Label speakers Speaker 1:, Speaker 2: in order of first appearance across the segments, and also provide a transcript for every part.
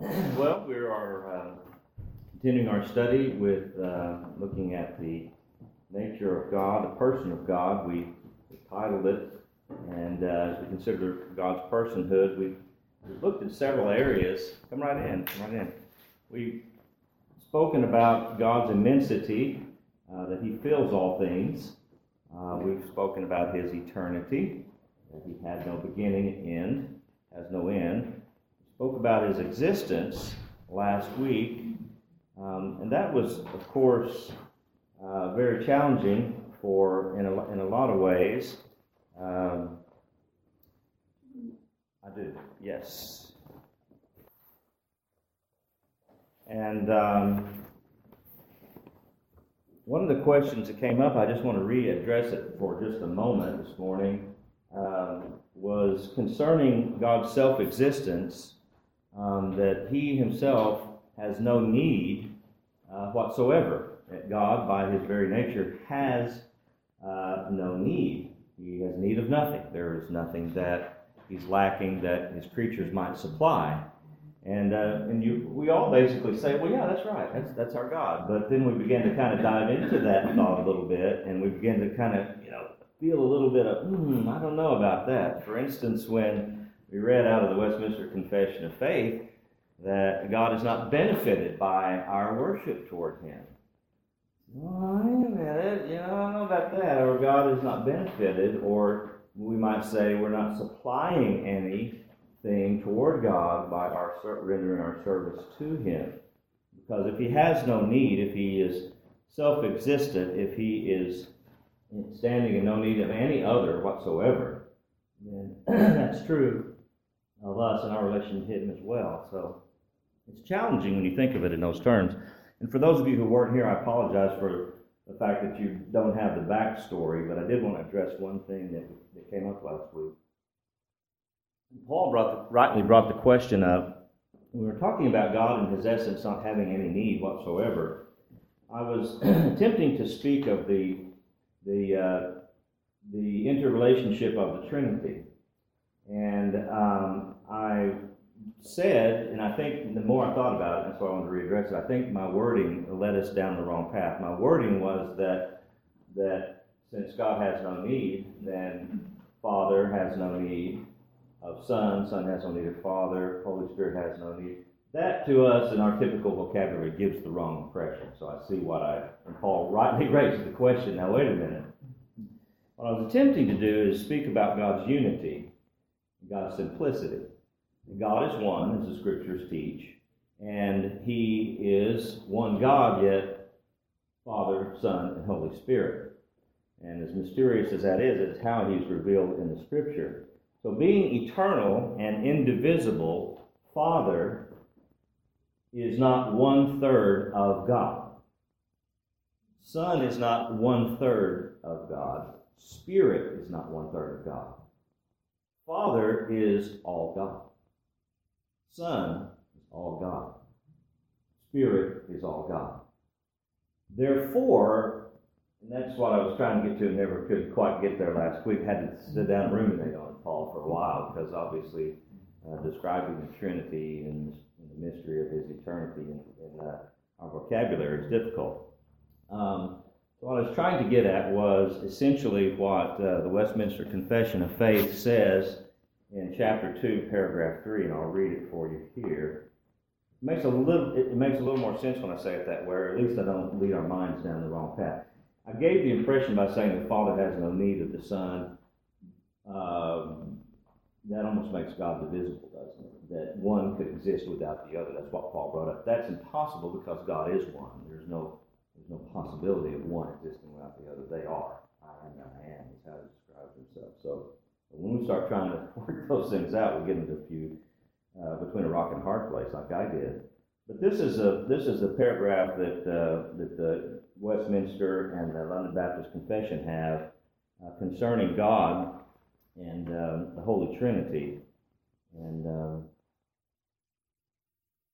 Speaker 1: Well, we are uh, continuing our study with uh, looking at the nature of God, the person of God. We titled it, and uh, as we consider God's personhood, we've, looked at several areas. Come right in, come right in. We've spoken about God's immensity, uh, that He fills all things. Uh, we've spoken about His eternity, that He had no beginning and end, has no end spoke about his existence last week, um, and that was, of course, uh, very challenging for in a, in a lot of ways. Um, I do, yes. And um, one of the questions that came up, I just want to readdress it for just a moment this morning, um, was concerning God's self existence um, that he himself has no need uh, whatsoever. That God, by his very nature, has uh, no need. He has need of nothing. There is nothing that he's lacking that his creatures might supply. And, uh, and you, we all basically say, well, yeah, that's right. That's, that's our God. But then we begin to kind of dive into that thought a little bit, and we begin to kind of, you know, feel a little bit of, hmm, I don't know about that. For instance, when we read out of the Westminster Confession of Faith that God is not benefited by our worship toward Him. Wait a minute, you know, I don't know about that. Or God is not benefited, or we might say we're not supplying anything toward God by our rendering our service to Him. Because if He has no need, if He is self existent, if He is standing in no need of any other whatsoever, then that's true of us and our relation to Him as well. So it's challenging when you think of it in those terms. And for those of you who weren't here, I apologize for the fact that you don't have the backstory, but I did want to address one thing that, that came up last week. Paul brought the, rightly brought the question up. We were talking about God and His essence not having any need whatsoever. I was attempting to speak of the the uh, the interrelationship of the Trinity, and um, I said, and I think the more I thought about it, that's why I wanted to readdress it. I think my wording led us down the wrong path. My wording was that that since God has no need, then Father has no need of Son, Son has no need of Father, Holy Spirit has no need. That to us in our typical vocabulary gives the wrong impression. So I see what I and Paul rightly raised the question. Now wait a minute. What I was attempting to do is speak about God's unity, God's simplicity. God is one, as the scriptures teach, and He is one God, yet Father, Son, and Holy Spirit. And as mysterious as that is, it's how He's revealed in the scripture. So, being eternal and indivisible, Father is not one third of God. Son is not one third of God. Spirit is not one third of God. Father is all God. Son is all God. Spirit is all God. Therefore, and that's what I was trying to get to and never could quite get there last week. Had to sit down and ruminate on Paul for a while because obviously uh, describing the Trinity and, the mystery of his eternity in, in uh, our vocabulary is difficult. Um, what I was trying to get at was essentially what uh, the Westminster Confession of Faith says in chapter 2, paragraph 3, and I'll read it for you here. It makes a little, it makes a little more sense when I say it that way, or at least I don't lead our minds down the wrong path. I gave the impression by saying the Father has no need of the Son. Um, that almost makes God divisible, doesn't it? That one could exist without the other. That's what Paul brought up. That's impossible because God is one. There's no, there's no possibility of one existing without the other. They are. I am, I am, is how he describes himself. So when we start trying to work those things out, we get into a feud uh, between a rock and hard place, like I did. But this is a this is the paragraph that uh, that the Westminster and the London Baptist Confession have uh, concerning God and um, the Holy Trinity. And um,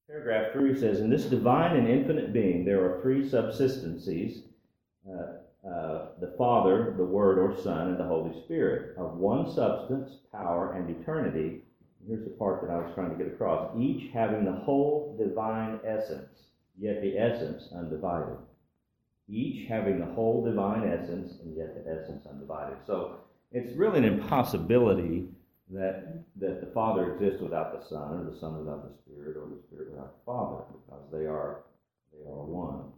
Speaker 1: paragraph three says, "In this divine and infinite being, there are three subsistencies." Uh, uh, the Father, the Word or Son, and the Holy Spirit, of one substance, power, and eternity, Here's the part that I was trying to get across. Each having the whole divine essence, yet the essence undivided. Each having the whole divine essence, and yet the essence undivided. So it's really an impossibility that that the Father exists without the Son, or the Son without the Spirit, or the Spirit without the Father, because they are they are one.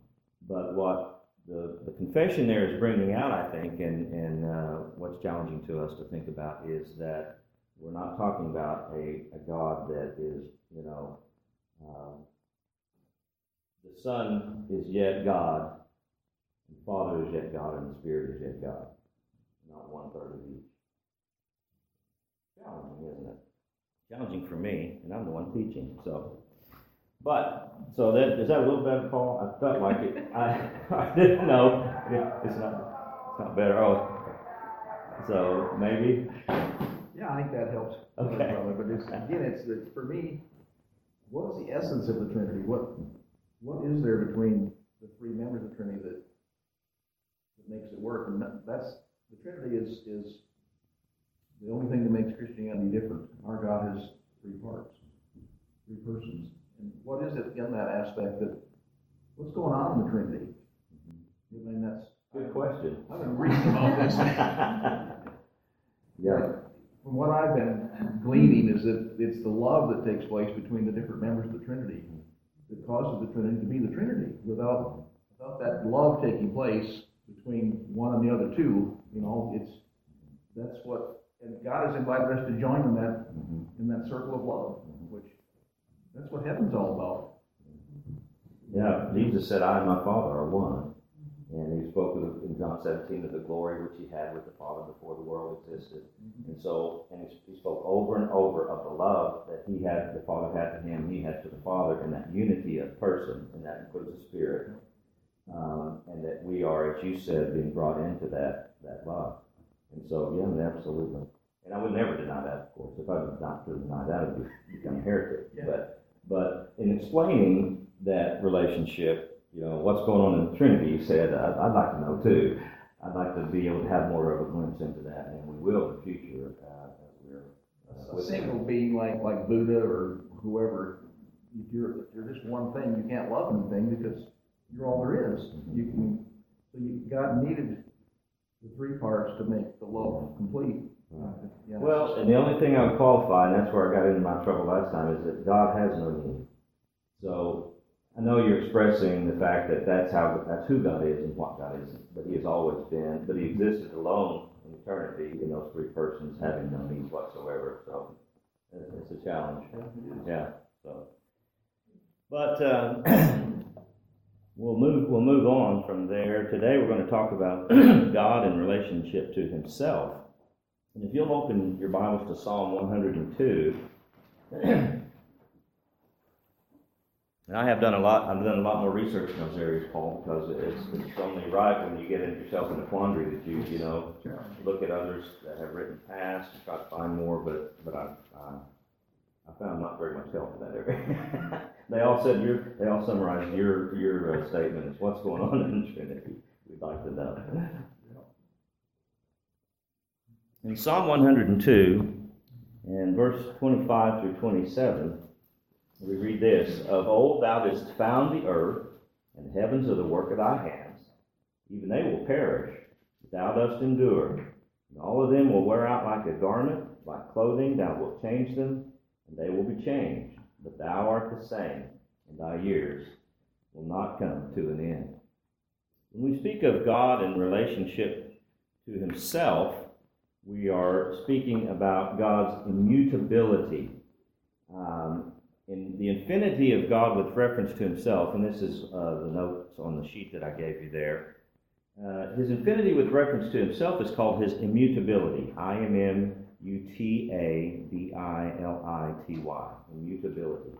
Speaker 1: But what the, the confession there is bringing out, I think, and, and uh, what's challenging to us to think about is that we're not talking about a, a God that is, you know, um, the Son is yet God, the Father is yet God, and the Spirit is yet God. Not one third of each. Challenging, isn't it? Challenging for me, and I'm the one teaching, so. But, so that, is that a little better, Paul? I felt like it. I, I didn't know. It, it's not, it's not better. Oh, so maybe?
Speaker 2: Yeah, I think that helps.
Speaker 1: Okay.
Speaker 2: Brother, But it's, again, it's, the for me, what is the essence of the Trinity? What, what is there between the three members of the Trinity that, that makes it work? And that's, the Trinity is, is the only thing that makes Christianity different. Our God has three parts, three persons. And what is it in that aspect that, what's going on in the Trinity? I mean, that's,
Speaker 1: Good question.
Speaker 2: I've been reading about this.
Speaker 1: Yeah.
Speaker 2: From what I've been gleaning is that it's the love that takes place between the different members of the Trinity that causes the Trinity to be the Trinity. Without, without that love taking place between one and the other two, you know, it's, that's what, and God has invited us to join in that,
Speaker 1: Mhm.
Speaker 2: in that circle of love, which, that's what heaven's all about.
Speaker 1: Yeah, Jesus said, I and my Father are one. And he spoke of, in John 17 of the glory which he had with the Father before the world existed. And so, and he, he spoke over and over of the love that he had, the Father had to him, he had to the Father, and that unity of person, and that includes the Spirit. Um, and that we are, as you said, being brought into that, that love. And so, yeah, absolutely. And I would never deny that, of course. If I was not to deny that, I'd be, become a heretic.
Speaker 2: Yeah.
Speaker 1: But, but in explaining that relationship, you know, what's going on in the Trinity, you said, I'd, I'd like to know too. I'd like to be able to have more of a glimpse into that, and we will in the future uh, as we're uh,
Speaker 2: A single being like, like Buddha or whoever, if you're, if you're just one thing, you can't love anything because you're all there is. You can, so you, God needed the three parts to make the love complete. Yeah.
Speaker 1: Well, and the only thing I would qualify, and that's where I got into my trouble last time, is that God has no need. So I know you're expressing the fact that that's how that's who God is and what God is, but He has always been, but He existed alone in eternity in those three persons having no needs whatsoever. So it's, it's a challenge. Yeah. So, but um, we'll move we'll move on from there. Today we're going to talk about God in relationship to Himself. And if you'll open your Bibles to Psalm 102, and I have done a lot. I've done a lot more research in those areas, Paul, because it's, it's only right when you get yourself in a quandary that you you know look at others that have written past and try to find more. But but I I, I found not very much help in that area. they all said your they all summarized your your uh, statement as what's going on in the Trinity. We'd like to know. In Psalm 102, and verse 25 through 27, we read this Of old thou didst found the earth, and the heavens are the work of thy hands. Even they will perish, but thou dost endure. And all of them will wear out like a garment, like clothing, thou wilt change them, and they will be changed. But thou art the same, and thy years will not come to an end. When we speak of God in relationship to himself, we are speaking about God's immutability. Um, in the infinity of God with reference to himself, and this is uh, the notes on the sheet that I gave you there. Uh, his infinity with reference to himself is called his immutability. I M M U T A B I L I T Y. Immutability.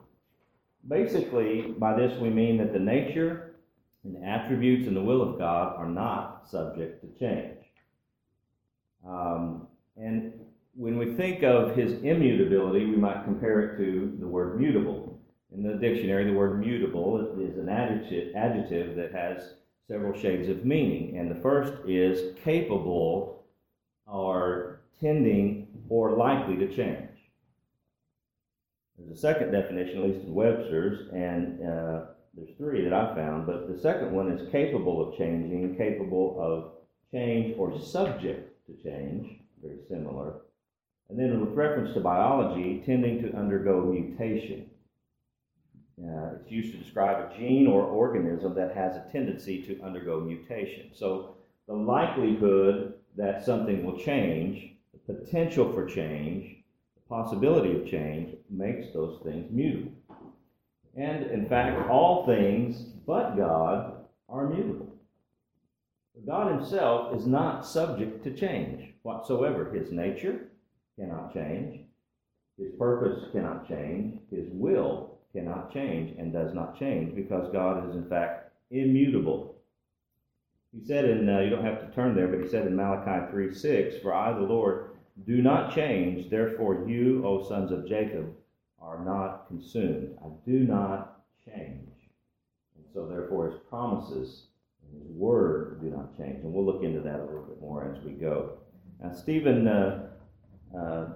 Speaker 1: Basically, by this we mean that the nature and the attributes and the will of God are not subject to change. Um, and when we think of his immutability, we might compare it to the word mutable. In the dictionary, the word mutable is an adjective, adjective that has several shades of meaning. And the first is capable or tending or likely to change. There's a second definition, at least in Webster's, and uh, there's three that I found, but the second one is capable of changing, capable of change, or subject to change, very similar. And then with reference to biology, tending to undergo mutation. Uh, it's used to describe a gene or organism that has a tendency to undergo mutation. So the likelihood that something will change, the potential for change, the possibility of change makes those things mutable. And in fact, all things but God are mutable. God Himself is not subject to change whatsoever. His nature cannot change, His purpose cannot change, His will cannot change and does not change because God is in fact immutable. He said in, uh, you don't have to turn there, but he said in Malachi 3 6, For I, the Lord, do not change, therefore you, O sons of Jacob, are not consumed. I do not change. And so, therefore, his promises his word do not change. And we'll look into that a little bit more as we go. Now, Stephen uh, uh,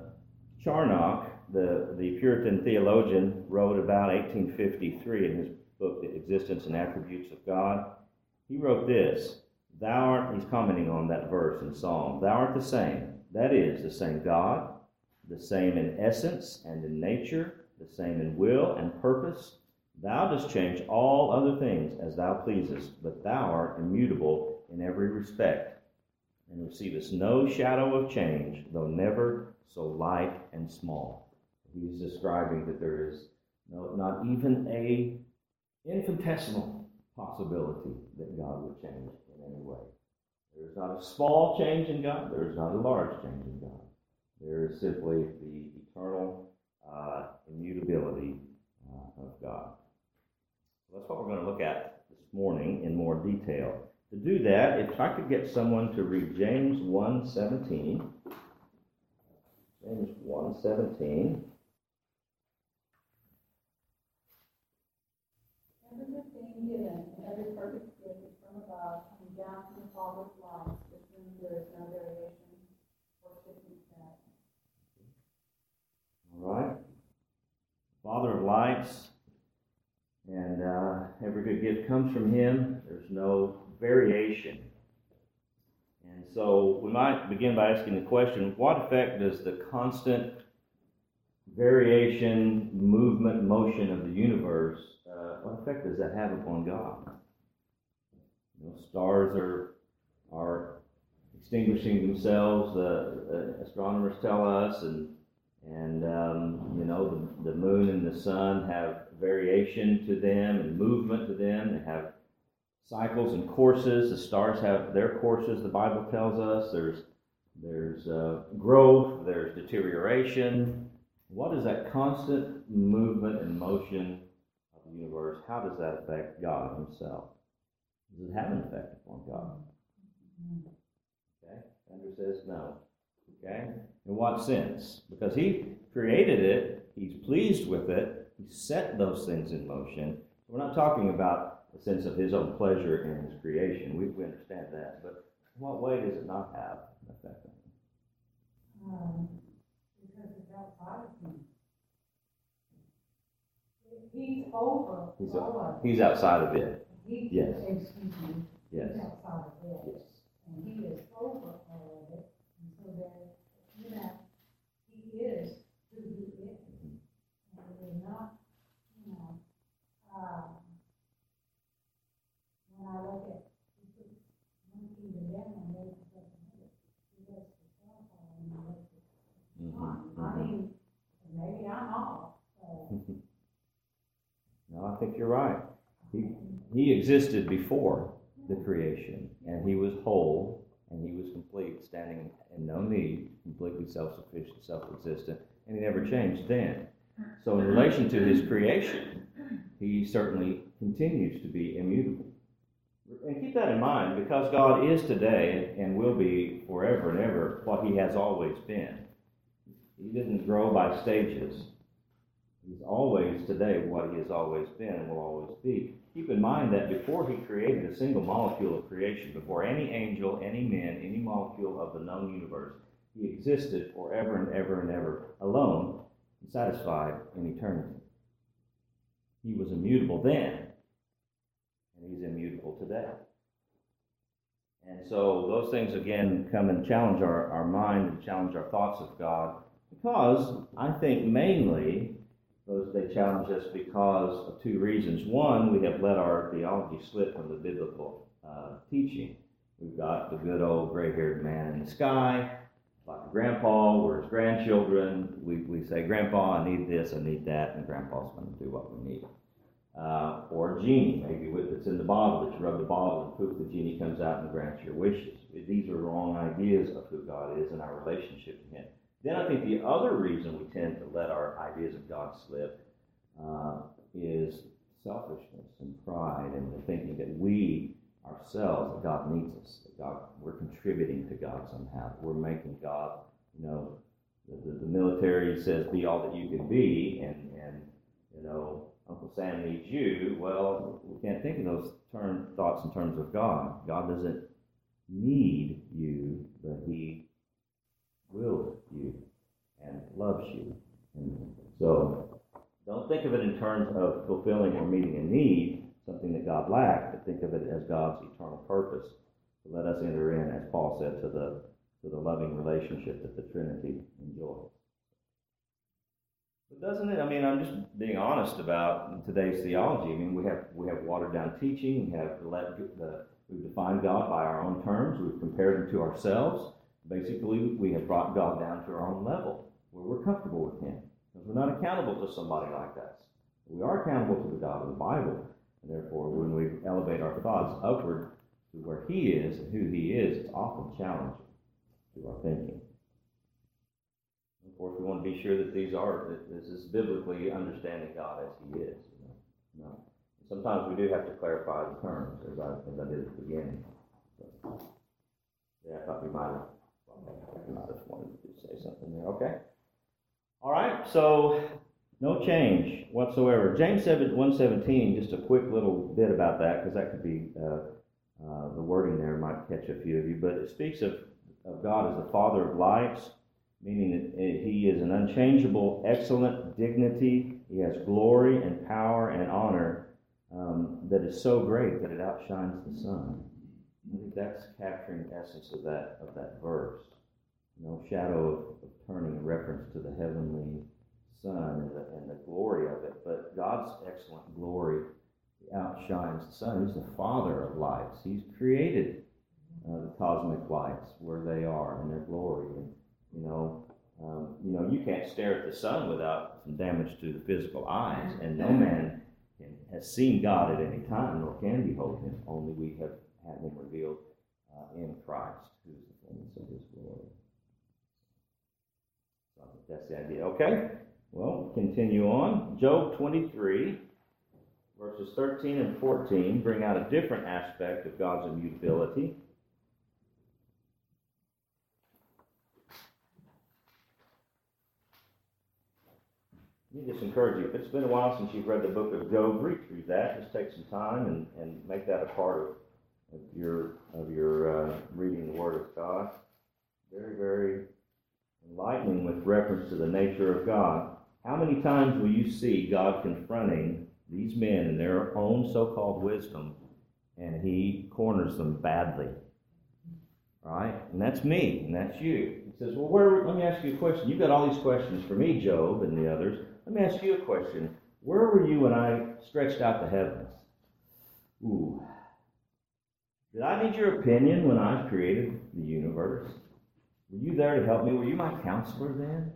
Speaker 1: Charnock, the, the Puritan theologian, wrote about 1853 in his book, The Existence and Attributes of God. He wrote this Thou art, he's commenting on that verse in Psalm, Thou art the same, that is, the same God, the same in essence and in nature, the same in will and purpose. Thou dost change all other things as thou pleasest, but thou art immutable in every respect, and receivest no shadow of change, though never so light and small. He's describing that there is no, not even a infinitesimal possibility that God would change in any way. There is not a small change in God. There is not a large change in God. There is simply the eternal uh, immutability uh, of God. That's what we're going to look at this morning in more detail. To do that, if I could get someone to read James 1:17. James 1:17.
Speaker 3: Every good thing given and every perfect gift is from above, coming down from the Father of lights, with whom there is no variation or shifting shadow.
Speaker 1: All right. Father of lights, and uh, every good gift comes from Him. There's no variation. And so we might begin by asking the question what effect does the constant variation, movement, motion of the universe, uh, what effect does that have upon God? You know, stars are, are extinguishing themselves, uh, uh, astronomers tell us, and and um, you know the, the moon and the sun have variation to them and movement to them. They have cycles and courses. The stars have their courses. The Bible tells us there's there's uh, growth, there's deterioration. What is that constant movement and motion of the universe? How does that affect God Himself? Does it have an effect upon God? Okay, Andrew says no. Okay, in what sense? Because He created it, He's pleased with it, He set those things in motion. We're not talking about a sense of His own pleasure in His creation. We, we understand that, but in what way does it not have an effect on Him?
Speaker 4: Um, because it's outside of him. He's over
Speaker 1: He's,
Speaker 4: of
Speaker 1: he's outside of it.
Speaker 4: He,
Speaker 1: Yes.
Speaker 4: excuse me,
Speaker 1: Yes.
Speaker 4: he's outside of it.
Speaker 1: Yes.
Speaker 4: And he is over all of it, and so that, you know, he is who he is. And it is not, you know, um, when I look at, he puts one kingdom down and makes it up another. He lets the sun fall and he lets it
Speaker 1: Mhm,
Speaker 4: I
Speaker 1: mhm.
Speaker 4: mean, maybe I'm off, so.
Speaker 1: No, I think you're right. He, he existed before the creation, and he was whole, and he was complete, standing in no need, completely self-sufficient, self-existent, and he never changed then. So in relation to his creation, he certainly continues to be immutable. And keep that in mind, because God is today and will be forever and ever what he has always been. He didn't grow by stages. He's always today what he has always been and will always be. Keep in mind that before he created a single molecule of creation, before any angel, any man, any molecule of the known universe, he existed forever and ever and ever alone, and satisfied in eternity. He was immutable then, and he's immutable today. And so those things again come and challenge our, our mind and challenge our thoughts of God because I think mainly those they challenge us because of two reasons. One, we have let our theology slip from the biblical uh, teaching. We've got the good old gray haired man in the sky, like grandpa, we're his grandchildren. We, we say, Grandpa, I need this, I need that, and grandpa's going to do what we need. Uh, or a genie, maybe with it's in the bottle that you rub the bottle and poof, the genie comes out and grants your wishes. These are wrong ideas of who God is and our relationship to Him. Then I think the other reason we tend to let our ideas of God slip uh, is selfishness and pride and the thinking that we ourselves, that God needs us, that God, we're contributing to God somehow, we're making God, you know, the, the, the military says be all that you can be, and, and you know, Uncle Sam needs you. Well, we can't think of those term, thoughts in terms of God. God doesn't need you, but He wills you and loves you. And so don't think of it in terms of fulfilling or meeting a need, something that God lacked, but think of it as God's eternal purpose to let us enter in, as Paul said, to the to the loving relationship that the Trinity enjoys. But doesn't it? I mean, I'm just being honest about today's theology. I mean, we have we have watered down teaching. We have let the we've defined God by our own terms. We've compared Him to ourselves. Basically, we have brought God down to our own level where we're comfortable with Him because we're not accountable to somebody like us. We are accountable to the God of the Bible, and therefore, when we elevate our thoughts upward to where He is and who He is, it's often challenging to our thinking. Of course, we want to be sure that these are, that this is biblically understanding God as He is. You know? No. Sometimes we do have to clarify the terms, as I, as I did at the beginning. So, yeah, I thought we might have, Have wanted to say something there. Okay. All right. So no change whatsoever. James 7, 117, just a quick little bit about that, because that could be uh, uh, the wording there might catch a few of you. But it speaks of, of God as the Father of lights meaning that he is an unchangeable, excellent dignity. He has glory and power and honor um, that is so great that it outshines the sun. I think that's capturing the essence of that of that verse. No shadow of, of turning a reference to the heavenly sun and the, and the glory of it, but God's excellent glory outshines the sun. He's the Father of lights. He's created uh, the cosmic lights where they are in their glory. And, you know, um, you know, you can't stare at the sun without some damage to the physical eyes, and no man can, has seen God at any time, nor can behold Him. Only we have had Him revealed uh, in Christ, who is the fullness of His glory. That's the idea. Okay, well, continue on. Job 23, verses 13 and 14 bring out a different aspect of God's immutability. Let me just encourage you, if it's been a while since you've read the book of Job, read through that. Just take some time and, and make that a part of, of your of your uh, reading the Word of God. Very, very enlightening with reference to the nature of God. How many times will you see God confronting these men in their own so-called wisdom, and He corners them badly? Right? And that's me, and that's you. He says, Well, where, let me ask you a question. You've got all these questions for me, Job, and the others. Let me ask you a question. Where were you when I stretched out the heavens? Ooh. Did I need your opinion when I created the universe? Were you there to help me? Were you my counselor then?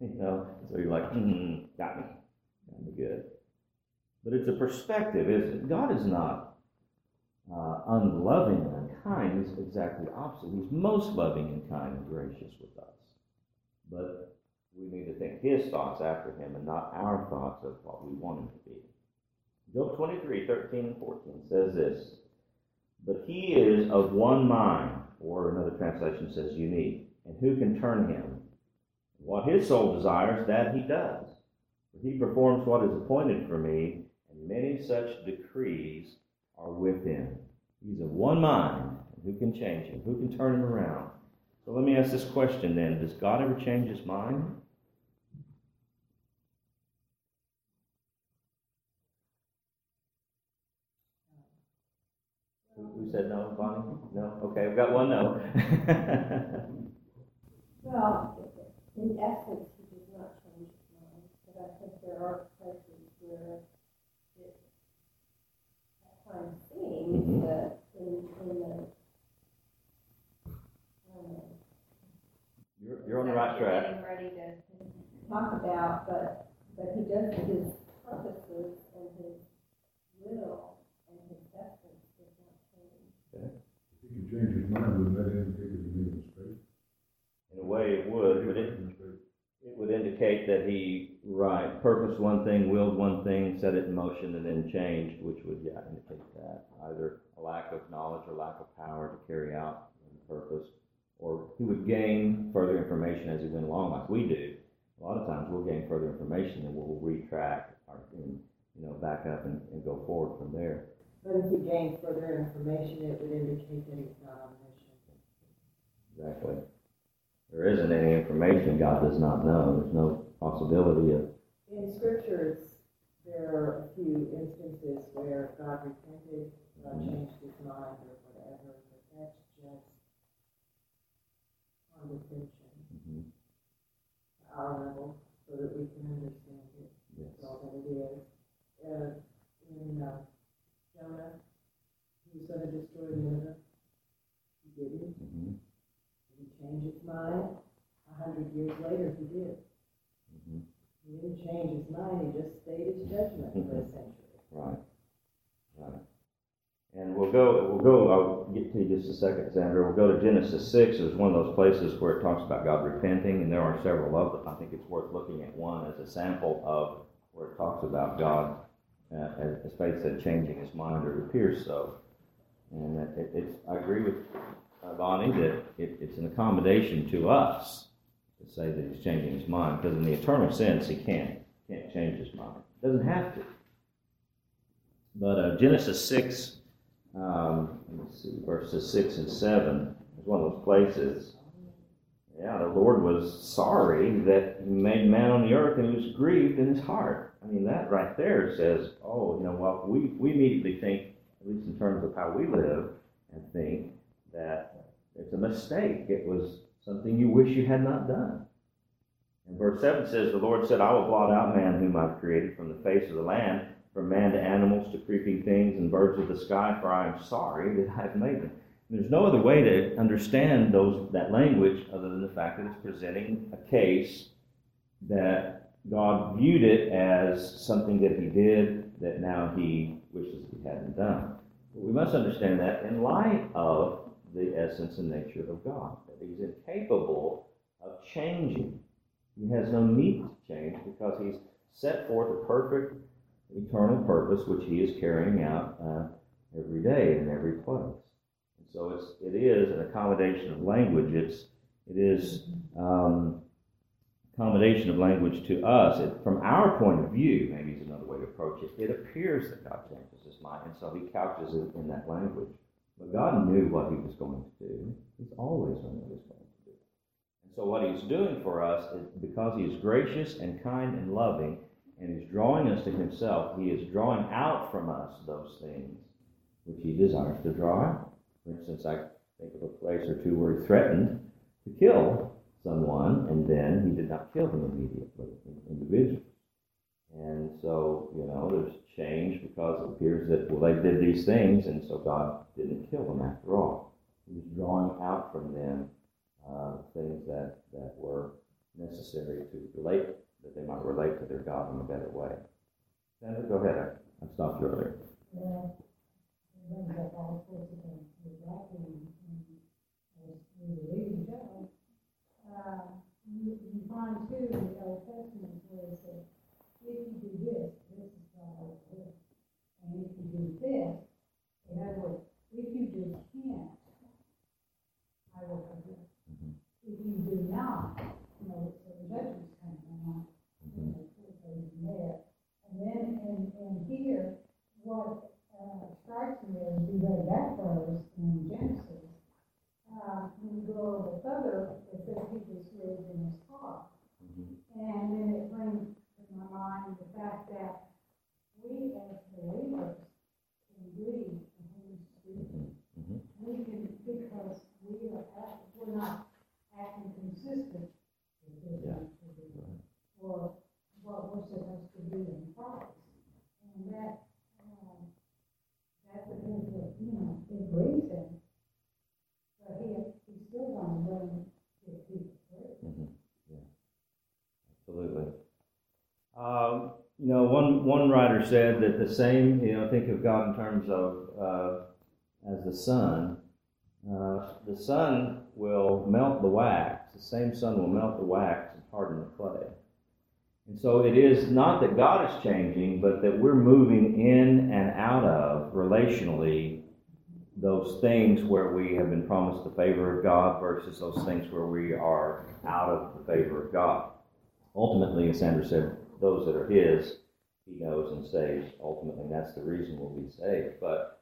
Speaker 1: You know, so you're like, mm, got me. Got me good. But it's a perspective, isn't it? God is not uh, unloving and unkind. He's exactly the opposite. He's most loving and kind and gracious with us. But we need to think his thoughts after him and not our thoughts of what we want him to be. Job 23, 13 and 14 says this But he is of one mind, or another translation says unique, and who can turn him? What his soul desires, that he does. For he performs what is appointed for me, and many such decrees are with him. He's of one mind. Who can change him? Who can turn him around? So let me ask this question then Does God ever change his mind? Who said no, Bonnie? No? Okay, we've got one no.
Speaker 3: Well, in essence, he did not change his mind, but I think there are places where it at times seems
Speaker 1: Mhm.
Speaker 3: that in, in the, I
Speaker 1: You're, you're on the right track.
Speaker 3: Getting ready to talk about, but, but he does, his purposes and his will and his essence does not change.
Speaker 5: If He could change his mind, wouldn't that indicate that he made a mistake?
Speaker 1: A way, it would, but it, it would indicate that he, right, purposed one thing, willed one thing, set it in motion, and then changed, which would, yeah, indicate that. Either a lack of knowledge or lack of power to carry out the purpose, or he would gain further information as he went along, like we do. A lot of times we'll gain further information and we'll retract our, and, you know, back up and, and go forward from there.
Speaker 6: But if he gained further information, it would indicate that he's not omniscient.
Speaker 1: Exactly. There isn't any information God does not know. There's no possibility of
Speaker 6: In scriptures, there are a few instances where God repented, God
Speaker 1: Mhm.
Speaker 6: changed his mind or whatever, but that's just condescension
Speaker 1: Mhm.
Speaker 6: to our level so that we can understand it,
Speaker 1: Yes.
Speaker 6: that's all that it is. Uh, in, uh, Jonah, he was gonna destroy Nineveh. He didn't. Change his mind? A hundred years later, he did.
Speaker 1: Mhm.
Speaker 6: He didn't change his mind, he just stayed his judgment for a century.
Speaker 1: Right. Right. And we'll go, we'll go, I'll get to you just a second, Sandra. We'll go to Genesis 6. It's one of those places where it talks about God repenting, and there are several of them. I think it's worth looking at one as a sample of where it talks about God, uh, as, as Faith said, changing his mind, or it appears so. And it, it's, I agree with uh, Bonnie that it, it's an accommodation to us to say that he's changing his mind, because in the eternal sense, he can't, can't change his mind. Doesn't have to. But uh, Genesis 6, um, let's see, verses 6 and 7 is one of those places. Yeah, the Lord was sorry that He made man on the earth and He was grieved in His heart. I mean, that right there says, oh, you know, well, we, we immediately think, at least in terms of how we live, and think that it's a mistake. It was something you wish you had not done. And verse 7 says, The Lord said, I will blot out man whom I've created from the face of the land from man to animals to creeping things and birds of the sky, for I am sorry that I have made them. And there's no other way to understand those that language other than the fact that it's presenting a case that God viewed it as something that he did that now he wishes he hadn't done. But we must understand that in light of the essence and nature of God, that he's incapable of changing. He has no need to change because he's set forth a perfect eternal purpose which he is carrying out uh, every day in every place. And so it's it is an accommodation of language. It's it is um, accommodation of language to us. It, from our point of view, maybe is another way to approach it. It appears that God changes his mind, and so he couches it in that language. But God knew what he was going to do. He's always known what he's going to do. And so what he's doing for us is because he is gracious and kind and loving, and he's drawing us to himself, he is drawing out from us those things which he desires to draw. For instance, I think of a place or two where he threatened to kill someone, and then he did not kill them immediately, individually. And so, you know, there's change because it appears that, well, they did these things, and so God didn't kill them after all. He was drawing out from them uh, things that, that were necessary to relate, that they might relate to their God in a better way. Sandra, go ahead. I, I stopped you earlier.
Speaker 4: Joe, uh, you, you find too in the Old Testament where it says, if you do this, this is done over here. And if you do this, in other words, if you do can't, I will forgive.
Speaker 1: Mhm.
Speaker 4: If you do not, you know, so the judgment's coming they put those there. And then, and, and here, what, uh, strikes me is we read that verse in Genesis, uh, when you go a little further, it says he was raised in his heart.
Speaker 1: Mhm.
Speaker 4: And then it brings mind the fact that we as believers can grieve the Holy Spirit.
Speaker 1: Mhm. Um, you know, one, said that the same, you know, think of God in terms of uh, as the sun. Uh, the sun will melt the wax. The same sun will melt the wax and harden the clay. And so it is not that God is changing, but that we're moving in and out of relationally those things where we have been promised the favor of God versus those things where we are out of the favor of God. Ultimately, as Sandra said, those that are His, He knows and saves. Ultimately, that's the reason we'll be saved. But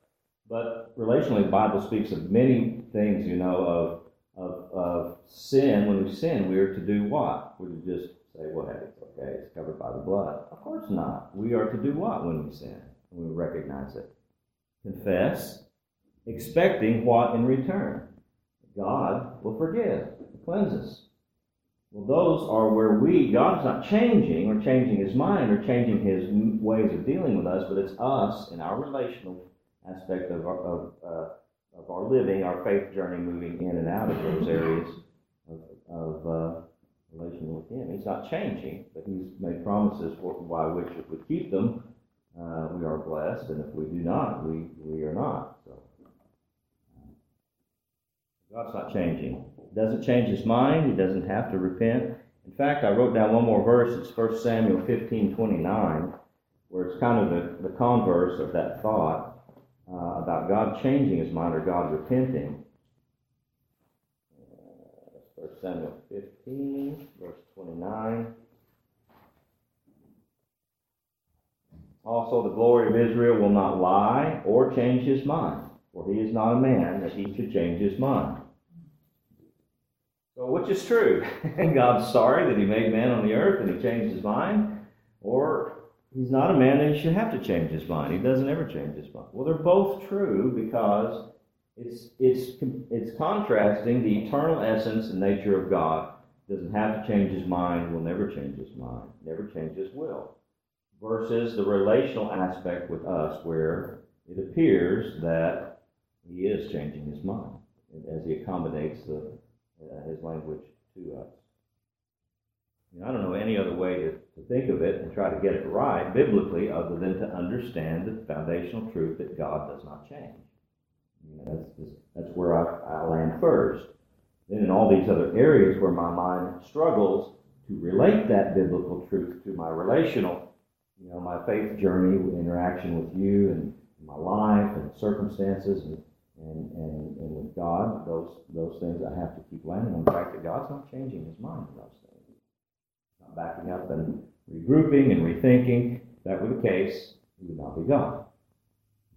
Speaker 1: but relationally, the Bible speaks of many things, you know, of of, of sin. When we sin, we are to do what? We're to just say, well, hey, it's okay, it's covered by the blood. Of course not. We are to do what when we sin? When we recognize it. Confess, expecting what in return? God will forgive, cleanse us. Well, those are where we, God's not changing or changing his mind or changing his ways of dealing with us, but it's us in our relational aspect of our, of, uh, of our living, our faith journey, moving in and out of those areas of, of uh, relation with him. He's not changing, but he's made promises for, by which if we keep them, uh, we are blessed, and if we do not, we, we are not. So God's not changing. Doesn't change his mind. He doesn't have to repent. In fact, I wrote down one more verse. It's 1 Samuel 15, 29, where it's kind of the, the converse of that thought uh, about God changing his mind or God repenting. Uh, 1 Samuel 15, verse 29. Also, the glory of Israel will not lie or change his mind, for he is not a man that he should change his mind. Which is true? And God's sorry that he made man on the earth and he changed his mind, or he's not a man that he should have to change his mind. He doesn't ever change his mind. Well, they're both true because it's, it's, it's contrasting the eternal essence and nature of God. Doesn't have to change his mind, will never change his mind, never change his will versus the relational aspect with us, where it appears that he is changing his mind as he accommodates the, uh, his language to us. I don't know any other way to, to think of it and try to get it right biblically other than to understand the foundational truth that God does not change. You know, that's, that's where I, I land first. Then in all these other areas where my mind struggles to relate that biblical truth to my relational you know, my faith journey, interaction with you and my life and circumstances and, and, and, and with God, those, those things I have to keep landing on the fact that God's not changing his mind in those things. Not backing up and regrouping and rethinking. If that were the case, he would not be God.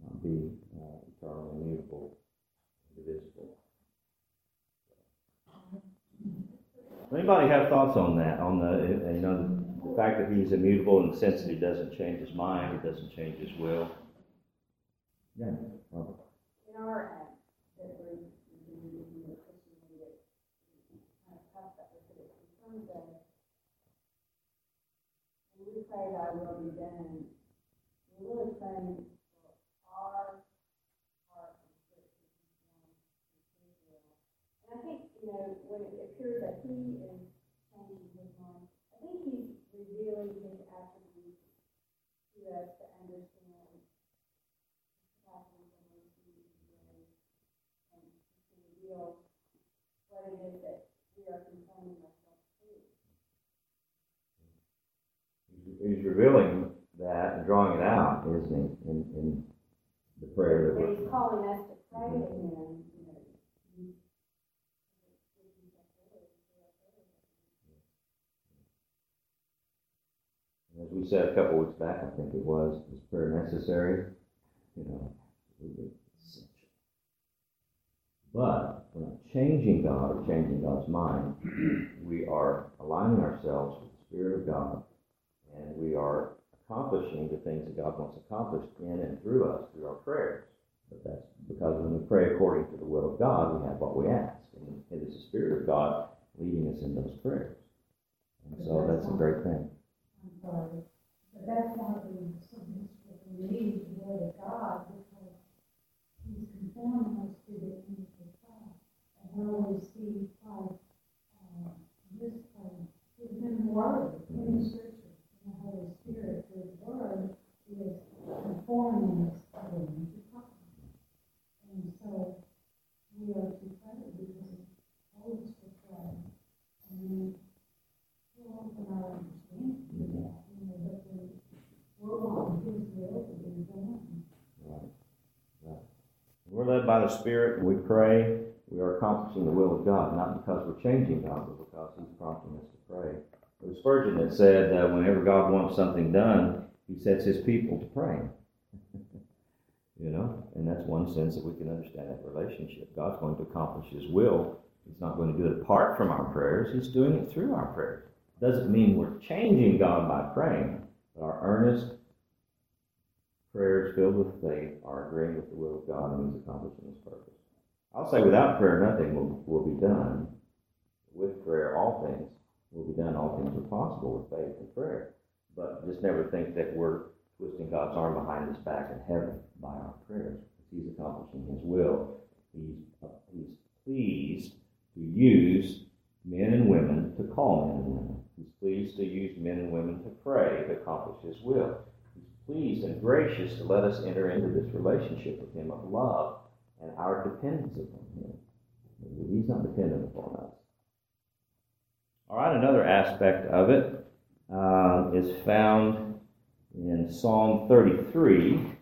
Speaker 1: Not be uh, eternal, immutable, indivisible. Anybody have thoughts on that? On the, you know, the, the fact that he's immutable in the sense that he doesn't change his mind, he doesn't change his will. Yeah. Robert.
Speaker 3: In our act, that we, we do in the Christian that kind of tough that terms of, when we pray thy will be done, we're really praying for our heart and spirit to be one with his will. And I think, you know, when it appears that he is changing his mind, I think he's revealing his attributes to us to understand his capacity and his deeds and ways, and to reveal what it is that we are conforming ourselves to.
Speaker 1: He's revealing that and drawing it out, isn't he, in, in the prayer that
Speaker 3: he's
Speaker 1: we're.
Speaker 3: calling us to pray mm-hmm. to him, you know. he-
Speaker 1: As we said a couple weeks back, I think it was, is prayer necessary? You know, essential. But we're not changing God or changing God's mind. We are aligning ourselves with the Spirit of God, and we are accomplishing the things that God wants accomplished in and through us through our prayers. But that's because when we pray according to the will of God, we have what we ask. And it is the Spirit of God leading us in those prayers. And so that's a great thing.
Speaker 4: I'm sorry, but that's one of the reasons that we need the word of God, because he's conforming us to the image of God. And where we see Christ, uh, this place, is in the word, in the scripture, in the Holy Spirit. will to be done.
Speaker 1: Right. Right. We're led by Spirit and we pray. We are accomplishing the will of God, not because we're changing God, but because He's prompting us to pray. It was Spurgeon that said, that whenever God wants something done, He sets His people to pray. you know, and that's one sense that we can understand that relationship. God's going to accomplish His will. He's not going to do it apart from our prayers. He's doing it through our prayers. Doesn't mean we're changing God by praying, but our earnest filled with faith are agreeing with the will of God and He's accomplishing His purpose. I'll say without prayer, nothing will, will be done. With prayer, all things will be done. All things are possible with faith and prayer. But just never think that we're twisting God's arm behind His back in heaven by our prayers. He's accomplishing His will. He's, he's pleased to use men and women to call men and women. He's pleased to use men and women to pray to accomplish His will pleased and gracious to let us enter into this relationship with Him of love and our dependence upon Him. He's not dependent upon us. All right, another aspect of it uh, is found in Psalm 33.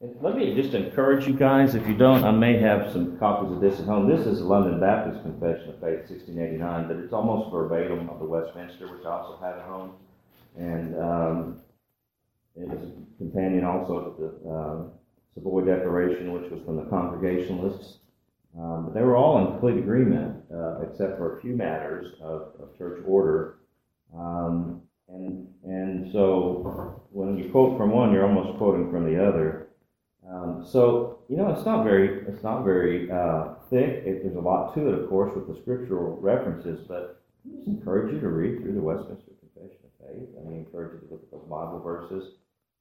Speaker 1: And let me just encourage you guys, if you don't, I may have some copies of this at home. This is the London Baptist Confession of Faith, 1689, but it's almost verbatim of the Westminster, which I also have at home. And um, it was a companion also to the uh, Savoy Declaration, which was from the Congregationalists. Um, but they were all in complete agreement, uh, except for a few matters of, of church order. Um, and and so when you quote from one, you're almost quoting from the other. Um, so you know, it's not very it's not very uh, thick. It, there's a lot to it, of course, with the scriptural references. But I just encourage you to read through the Westminster Faith. I mean, encourage you to look at those Bible verses.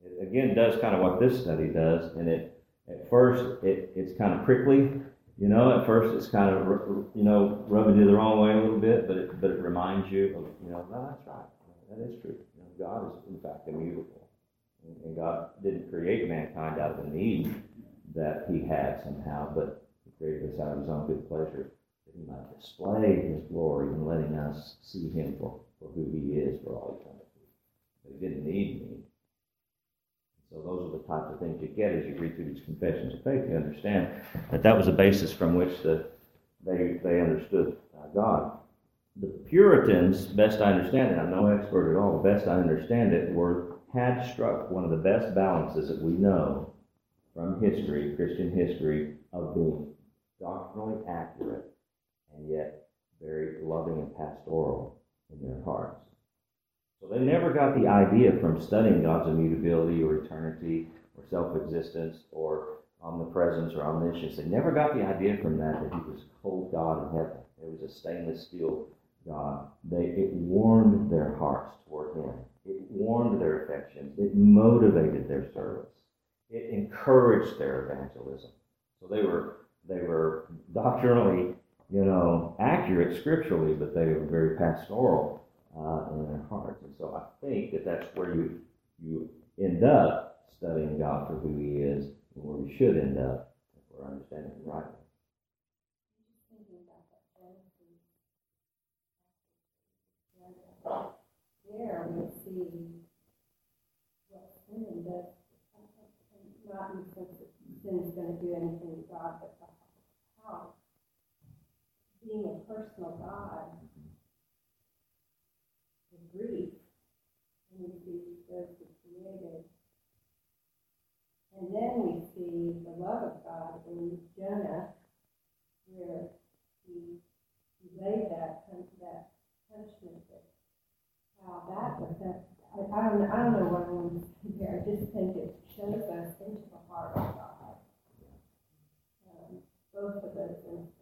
Speaker 1: It again does kind of what this study does, and it at first it, it's kind of prickly. You know, at first it's kind of you know rubbing you the wrong way a little bit, but it but it reminds you of you know no, that's right, that is true. You know, God is in fact immutable, and, and God didn't create mankind out of the need that He had somehow, but He created us out of His own good pleasure that He might display His glory in letting us see Him for, for who He is for all eternity. But He didn't need me. So those are the types of things you get as you read through these confessions of faith. You understand that that was the basis from which the, they, they understood uh, God. The Puritans, best I understand it, I'm no expert at all, best I understand it, were had struck one of the best balances that we know from history, Christian history, of being doctrinally accurate and yet very loving and pastoral in their hearts. So they never got the idea from studying God's immutability or eternity or self existence or omnipresence or omniscience. They never got the idea from that that He was cold God in heaven. It was a stainless steel God. They, it warmed their hearts toward Him, it warmed their affections, it motivated their service, it encouraged their evangelism. So they were, they were doctrinally, you know, accurate scripturally, but they were very pastoral uh, in their hearts. And so I think that that's where you you end up studying God for who He is, and where we should end up if we're understanding Him rightly.
Speaker 3: There we see what sin does, not in the sense that sin is going to do anything to God, but how being a personal God grief and we see those who created. And then we see the love of God in Jonah, where he, laid that, that punishment that how that was that I, don't I don't know what I want to here. I just think it shows us into the heart of God. Um, both of those things.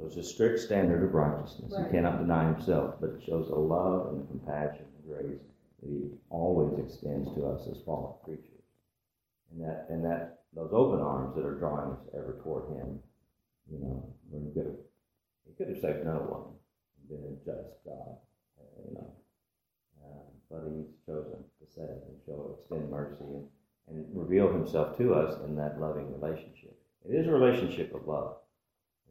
Speaker 1: Shows a strict standard of righteousness.
Speaker 3: Right.
Speaker 1: He cannot deny himself, but it shows a love and compassion and grace that he always extends to us as fallen creatures. And that and that those open arms that are drawing us ever toward him, you know, when he could have he could have saved no one and been a just God, you know. Uh, but he's chosen to save and show extend mercy and, and reveal himself to us in that loving relationship. It is a relationship of love.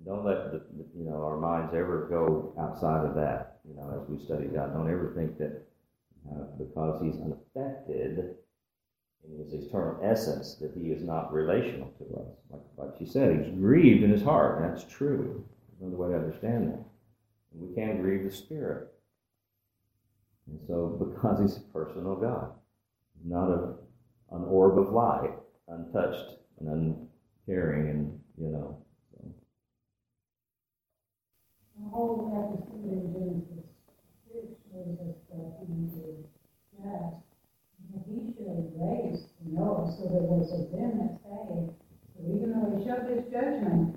Speaker 1: Don't let the, you know our minds ever go outside of that. You know, as we study God, don't ever think that uh, because because he's unaffected in his eternal essence, that he is not relational to us. Like, like she said, he's grieved in his heart, and that's true. There's another way to understand that. And we can't grieve the Spirit. And so, because he's a personal God, he's not a, an orb of light, untouched and uncaring, and, you know.
Speaker 4: The whole episode in Genesis six shows us that he just, and he have raised Noah so there was a them that. So even though he showed his judgment,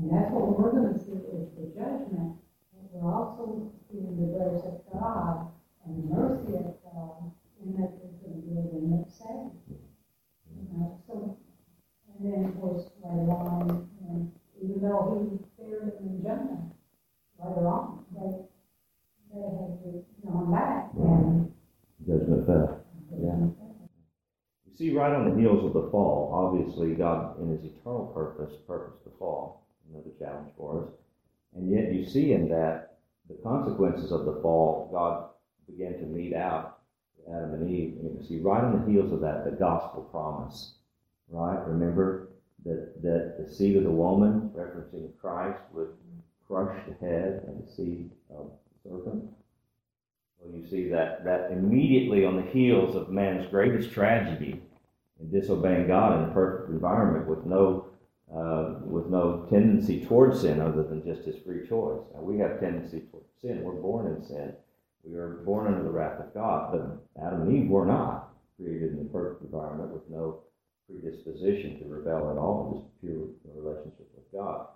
Speaker 4: and that's what we're gonna see is the judgment, but we're also seeing the grace of God and the mercy of God, in that that. You know, so, and then of course later on, even though he feared him in They, to gone back and.
Speaker 1: Judgment fell. Yeah. You see, right on the heels of the fall, obviously, God, in His eternal purpose, purposed the fall. Another challenge for us. And yet, you see in that the consequences of the fall, God began to mete out to Adam and Eve. And you see, right on the heels of that, the gospel promise. Right? Remember that, that the seed of the woman, referencing Christ, would crush the head and the seed of the serpent. Well, you see that, that immediately on the heels of man's greatest tragedy in disobeying God in a perfect environment with no, uh, with no tendency towards sin other than just his free choice. Now, we have tendency towards sin. We're born in sin. We are born under the wrath of God. But Adam and Eve were not created in a perfect environment with no predisposition to rebel at all, just pure relationship with God.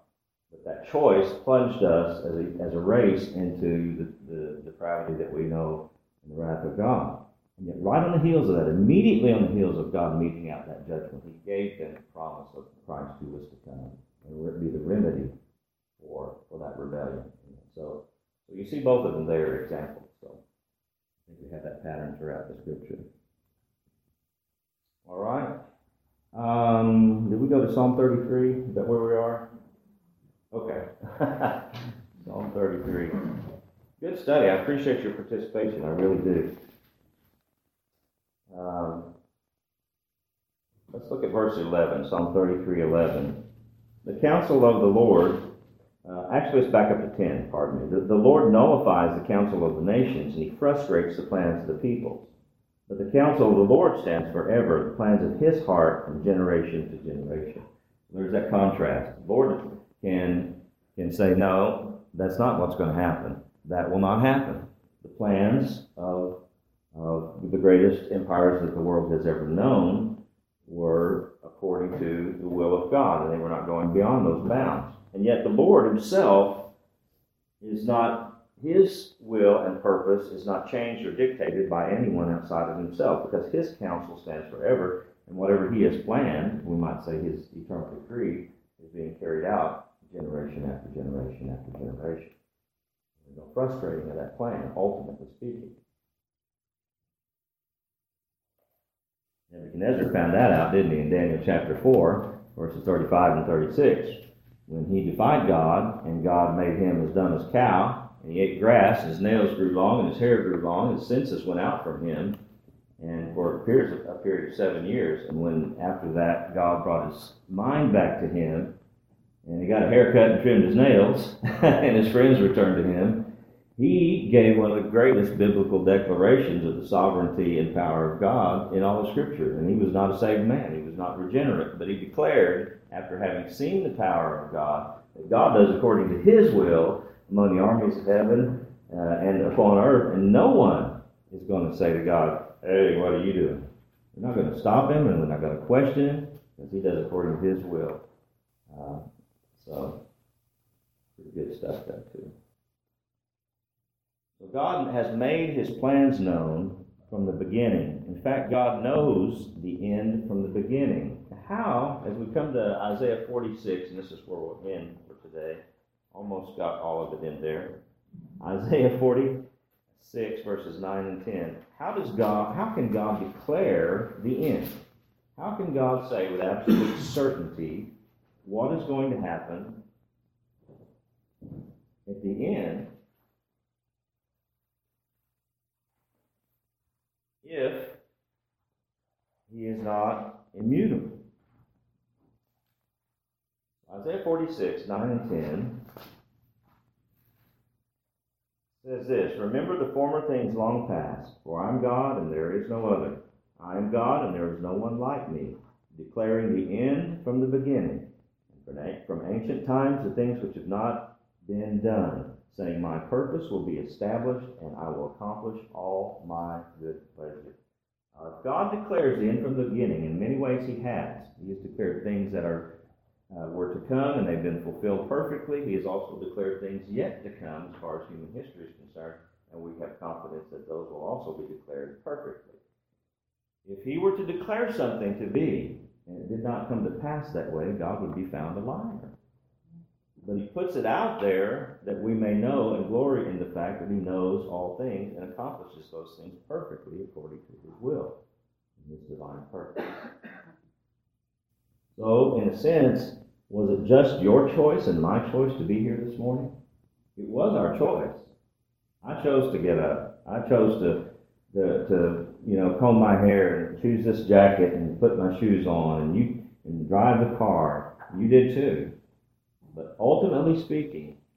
Speaker 1: But that choice plunged us as a, as a race into the, the depravity that we know in the wrath of God. And yet, right on the heels of that, immediately on the heels of God meting out that judgment, He gave them the promise of Christ who was to come and would be the remedy for, for that rebellion. So, so you see both of them there examples. So I think we have that pattern throughout the Scripture. All right. Um, did we go to Psalm 33? Is that where we are? Okay. Psalm 33. Good study. I appreciate your participation. I really do. Um, let's look at verse 11, Psalm 33 11. The counsel of the Lord, uh, actually, let's back up to 10, pardon me. The, the Lord nullifies the counsel of the nations, and he frustrates the plans of the peoples. But the counsel of the Lord stands forever, the plans of his heart from generation to generation. There's that contrast. The Lord can, can say, no, that's not what's going to happen. That will not happen. The plans of, of the greatest empires that the world has ever known were according to the will of God, and they were not going beyond those bounds. And yet the Lord himself is not, his will and purpose is not changed or dictated by anyone outside of himself, because his counsel stands forever, and whatever he has planned, we might say his eternal decree, is being carried out generation after generation after generation. There's no frustrating of that plan, ultimately speaking. Nebuchadnezzar found that out, didn't he, in Daniel chapter 4, verses 35 and 36. When he defied God, and God made him as dumb as cow, and he ate grass, his nails grew long, and his hair grew long, his senses went out from him, and for a period of seven years. And when after that God brought his mind back to him, and he got a haircut and trimmed his nails, and his friends returned to him, he gave one of the greatest biblical declarations of the sovereignty and power of God in all of Scripture. And he was not a saved man, he was not regenerate, but he declared, after having seen the power of God, that God does according to his will among the armies of heaven uh, and upon earth, and no one is going to say to God, Hey, what are you doing? We're not going to stop him, and we're not going to question him, because he does according to his will. Uh, so, pretty good stuff there, too. So, God has made his plans known from the beginning. In fact, God knows the end from the beginning. How, as we come to Isaiah 46, and this is where we'll end for today, almost got all of it in there. Isaiah 46, verses 9 and 10. How does God, how can God declare the end? How can God say with absolute certainty what is going to happen at the end if he is not immutable. Isaiah 46, 9 and 10 says this Remember the former things long past, for I am God and there is no other. I am God and there is no one like me, declaring the end from the beginning, from ancient times the things which have not been done, saying, My purpose will be established and I will accomplish all my good pleasure. Uh, God declares end from the beginning. In many ways, He has. He has declared things that are uh, were to come, and they've been fulfilled perfectly. He has also declared things yet to come as far as human history is concerned, and we have confidence that those will also be declared perfectly. If He were to declare something to be, and it did not come to pass that way, God would be found a liar. But He puts it out there that we may know and glory in the fact that He knows all things and accomplishes those things perfectly according to His will and His divine purpose. So, in a sense, was it just your choice and my choice to be here this morning? It was our choice. I chose to get up. I chose to, to, to you know, comb my hair choose this jacket and put my shoes on and you and drive the car. You did too. But ultimately speaking,